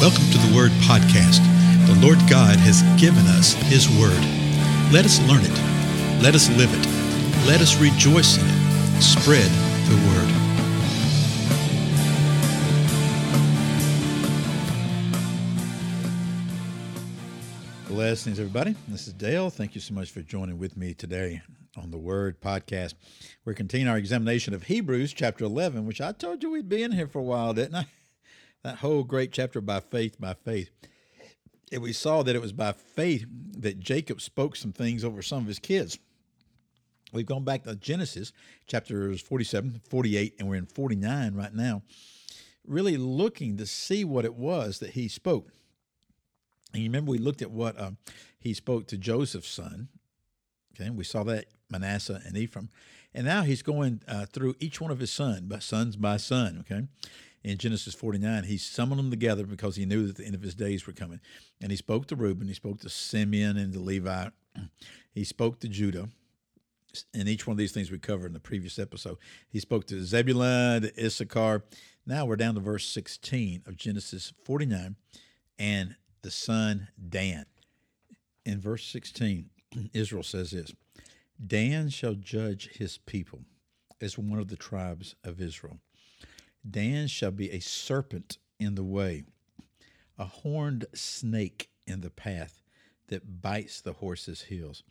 Welcome to the Word Podcast. The Lord God has given us His Word. Let us learn it. Let us live it. Let us rejoice in it. Spread the Word. Blessings, everybody. This is Dale. Thank you so much for joining with me today on the Word Podcast. We're continuing our examination of Hebrews chapter 11, which I told you we'd be in here for a while, didn't I? that whole great chapter by faith, by faith. And we saw that it was by faith that Jacob spoke some things over some of his kids. We've gone back to Genesis chapters 47, 48, and we're in 49 right now, really looking to see what it was that he spoke. And you remember we looked at what uh, he spoke to Joseph's son. Okay, we saw that Manasseh and Ephraim, and now he's going uh, through each one of his sons, by sons by son. Okay, in Genesis 49, he summoned them together because he knew that the end of his days were coming. And he spoke to Reuben, he spoke to Simeon and to Levi, he spoke to Judah. And each one of these things we covered in the previous episode. He spoke to Zebulun, to Issachar. Now we're down to verse 16 of Genesis 49 and the son Dan. In verse 16, Israel says this Dan shall judge his people as one of the tribes of Israel. Dan shall be a serpent in the way, a horned snake in the path that bites the horse's heels,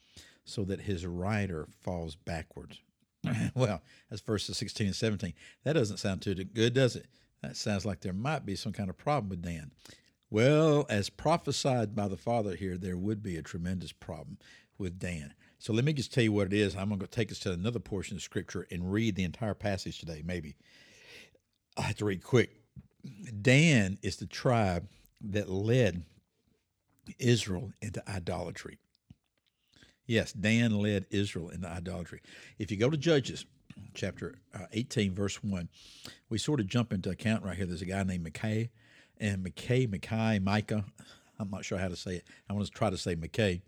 so that his rider falls backwards. well, that's verses 16 and 17. That doesn't sound too good, does it? That sounds like there might be some kind of problem with Dan. Well, as prophesied by the Father here, there would be a tremendous problem with Dan. So let me just tell you what it is. I'm going to take us to another portion of Scripture and read the entire passage today, maybe. I have to read quick. Dan is the tribe that led Israel into idolatry. Yes, Dan led Israel into idolatry. If you go to Judges chapter uh, 18, verse 1, we sort of jump into account right here. There's a guy named McKay, and McKay, McKay, Micah, I'm not sure how to say it. I want to try to say McKay.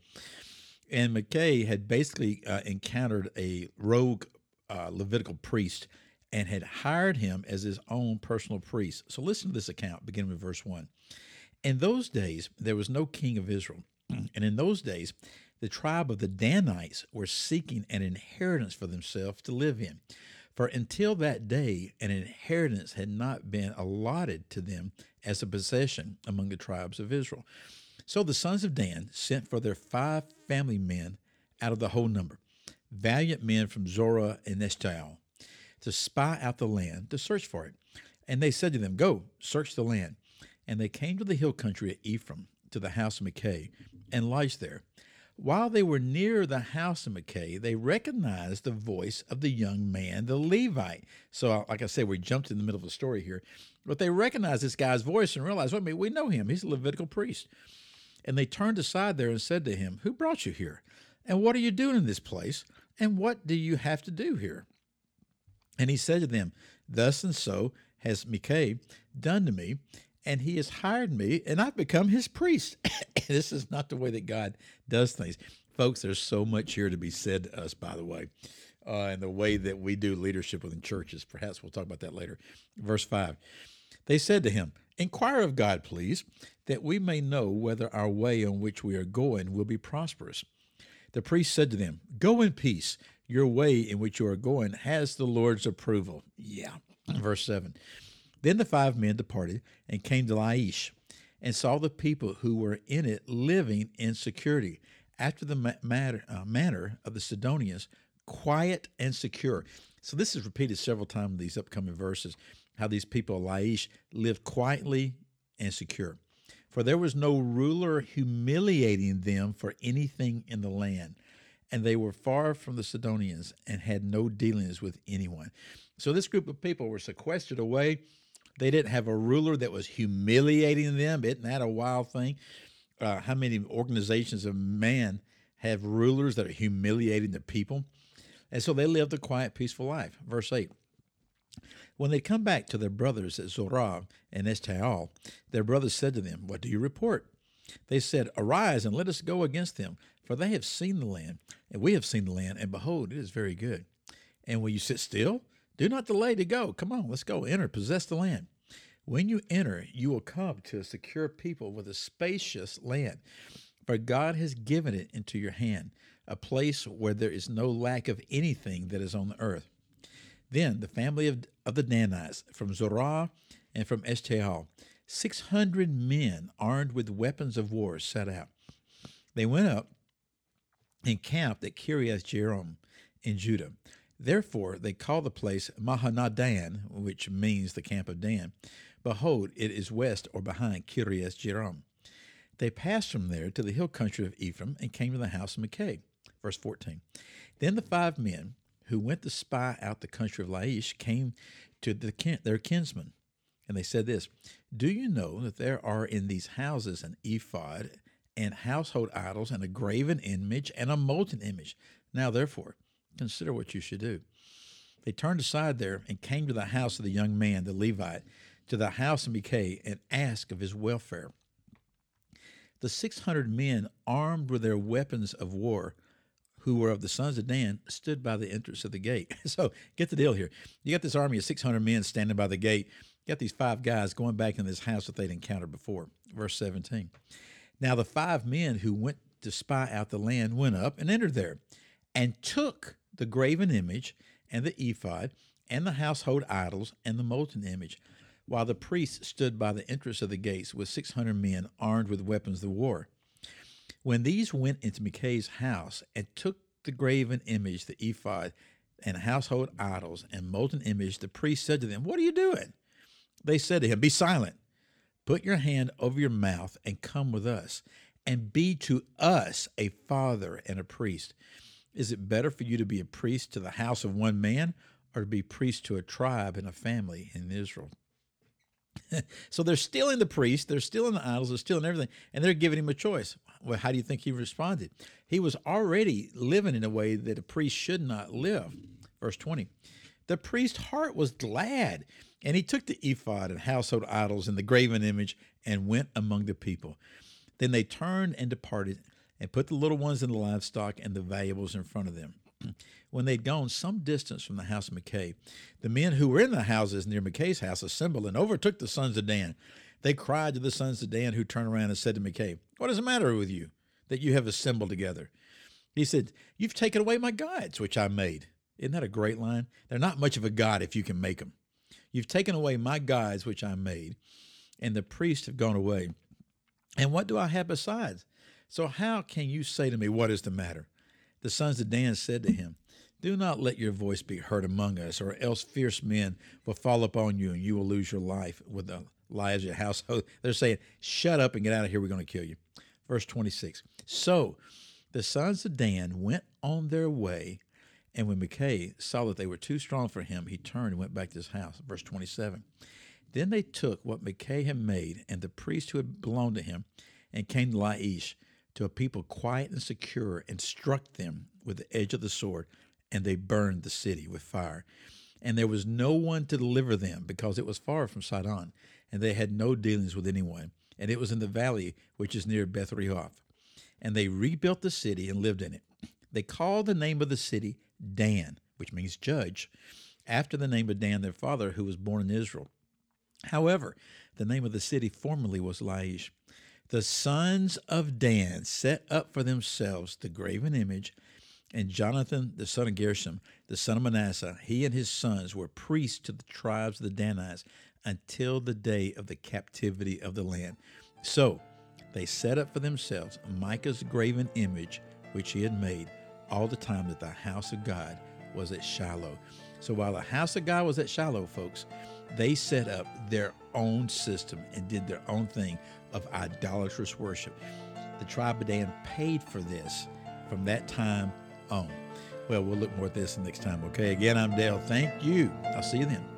And McKay had basically uh, encountered a rogue uh, Levitical priest and had hired him as his own personal priest. So listen to this account, beginning with verse 1. In those days, there was no king of Israel. And in those days, the tribe of the Danites were seeking an inheritance for themselves to live in. For until that day, an inheritance had not been allotted to them as a possession among the tribes of Israel. So the sons of Dan sent for their five family men out of the whole number, valiant men from Zorah and Eshtaol to spy out the land, to search for it. And they said to them, Go, search the land. And they came to the hill country of Ephraim, to the house of Micah, and lodged there. While they were near the house of Micah, they recognized the voice of the young man, the Levite. So, like I said, we jumped in the middle of the story here. But they recognized this guy's voice and realized, wait a minute, we know him. He's a Levitical priest. And they turned aside there and said to him, Who brought you here? And what are you doing in this place? And what do you have to do here? And he said to them, Thus and so has Micah done to me, and he has hired me, and I've become his priest. this is not the way that God does things. Folks, there's so much here to be said to us, by the way, uh, and the way that we do leadership within churches. Perhaps we'll talk about that later. Verse 5 They said to him, Inquire of God, please, that we may know whether our way on which we are going will be prosperous. The priest said to them, Go in peace your way in which you are going has the Lord's approval. Yeah. Verse 7. Then the five men departed and came to Laish and saw the people who were in it living in security after the matter, uh, manner of the Sidonians, quiet and secure. So this is repeated several times in these upcoming verses, how these people of Laish lived quietly and secure. For there was no ruler humiliating them for anything in the land and they were far from the Sidonians and had no dealings with anyone. So this group of people were sequestered away. They didn't have a ruler that was humiliating them. Isn't that a wild thing? Uh, how many organizations of man have rulers that are humiliating the people? And so they lived a quiet, peaceful life. Verse 8. When they come back to their brothers at Zorah and Eshtaol, their brothers said to them, What do you report? They said, Arise and let us go against them, for they have seen the land, and we have seen the land, and behold, it is very good. And will you sit still? Do not delay to go. Come on, let's go. Enter, possess the land. When you enter, you will come to a secure people with a spacious land, for God has given it into your hand, a place where there is no lack of anything that is on the earth. Then the family of, of the Danites from Zorah and from six hundred men armed with weapons of war set out. They went up and camped at Kiriath Jearim in Judah. Therefore, they call the place Mahaneh-dan, which means the camp of Dan. Behold, it is west or behind Kiriath Jearim. They passed from there to the hill country of Ephraim and came to the house of Micah. Verse 14. Then the five men who went to spy out the country of Laish came to the, their kinsmen, and they said this Do you know that there are in these houses an ephod and household idols and a graven image and a molten image? Now, therefore, consider what you should do. They turned aside there and came to the house of the young man, the Levite, to the house of Micah, and asked of his welfare. The six hundred men, armed with their weapons of war, who were of the sons of Dan, stood by the entrance of the gate. So get the deal here. You got this army of 600 men standing by the gate. You got these five guys going back in this house that they'd encountered before. Verse 17. Now the five men who went to spy out the land went up and entered there and took the graven image and the ephod and the household idols and the molten image, while the priests stood by the entrance of the gates with 600 men armed with weapons of war. When these went into Micah's house and took the graven image, the ephod, and household idols and molten image, the priest said to them, What are you doing? They said to him, Be silent. Put your hand over your mouth and come with us, and be to us a father and a priest. Is it better for you to be a priest to the house of one man or to be priest to a tribe and a family in Israel? so they're stealing the priest, they're stealing the idols, they're stealing everything, and they're giving him a choice. Well, how do you think he responded? He was already living in a way that a priest should not live. Verse 20. The priest's heart was glad, and he took the ephod and household idols and the graven image and went among the people. Then they turned and departed and put the little ones and the livestock and the valuables in front of them. When they'd gone some distance from the house of Micah, the men who were in the houses near Micah's house assembled and overtook the sons of Dan. They cried to the sons of Dan, who turned around and said to Micah, What is the matter with you that you have assembled together? He said, You've taken away my gods, which I made. Isn't that a great line? They're not much of a god if you can make them. You've taken away my gods, which I made, and the priests have gone away. And what do I have besides? So how can you say to me, What is the matter? The sons of Dan said to him, Do not let your voice be heard among us, or else fierce men will fall upon you, and you will lose your life with the lives of your household. They're saying, Shut up and get out of here, we're going to kill you. Verse 26. So the sons of Dan went on their way, and when Micah saw that they were too strong for him, he turned and went back to his house. Verse 27. Then they took what Micah had made, and the priest who had belonged to him, and came to Laish to a people quiet and secure and struck them with the edge of the sword, and they burned the city with fire. And there was no one to deliver them because it was far from Sidon, and they had no dealings with anyone. And it was in the valley which is near Beth Rehob. And they rebuilt the city and lived in it. They called the name of the city Dan, which means judge, after the name of Dan, their father, who was born in Israel. However, the name of the city formerly was Laish. The sons of Dan set up for themselves the graven image, and Jonathan, the son of Gershom, the son of Manasseh, he and his sons were priests to the tribes of the Danites until the day of the captivity of the land. So they set up for themselves Micah's graven image, which he had made, all the time that the house of God was at Shiloh. So while the house of God was at Shiloh, folks, they set up their own system and did their own thing of idolatrous worship. The tribe of Dan paid for this from that time on. Well, we'll look more at this next time, okay? Again, I'm Dale. Thank you. I'll see you then.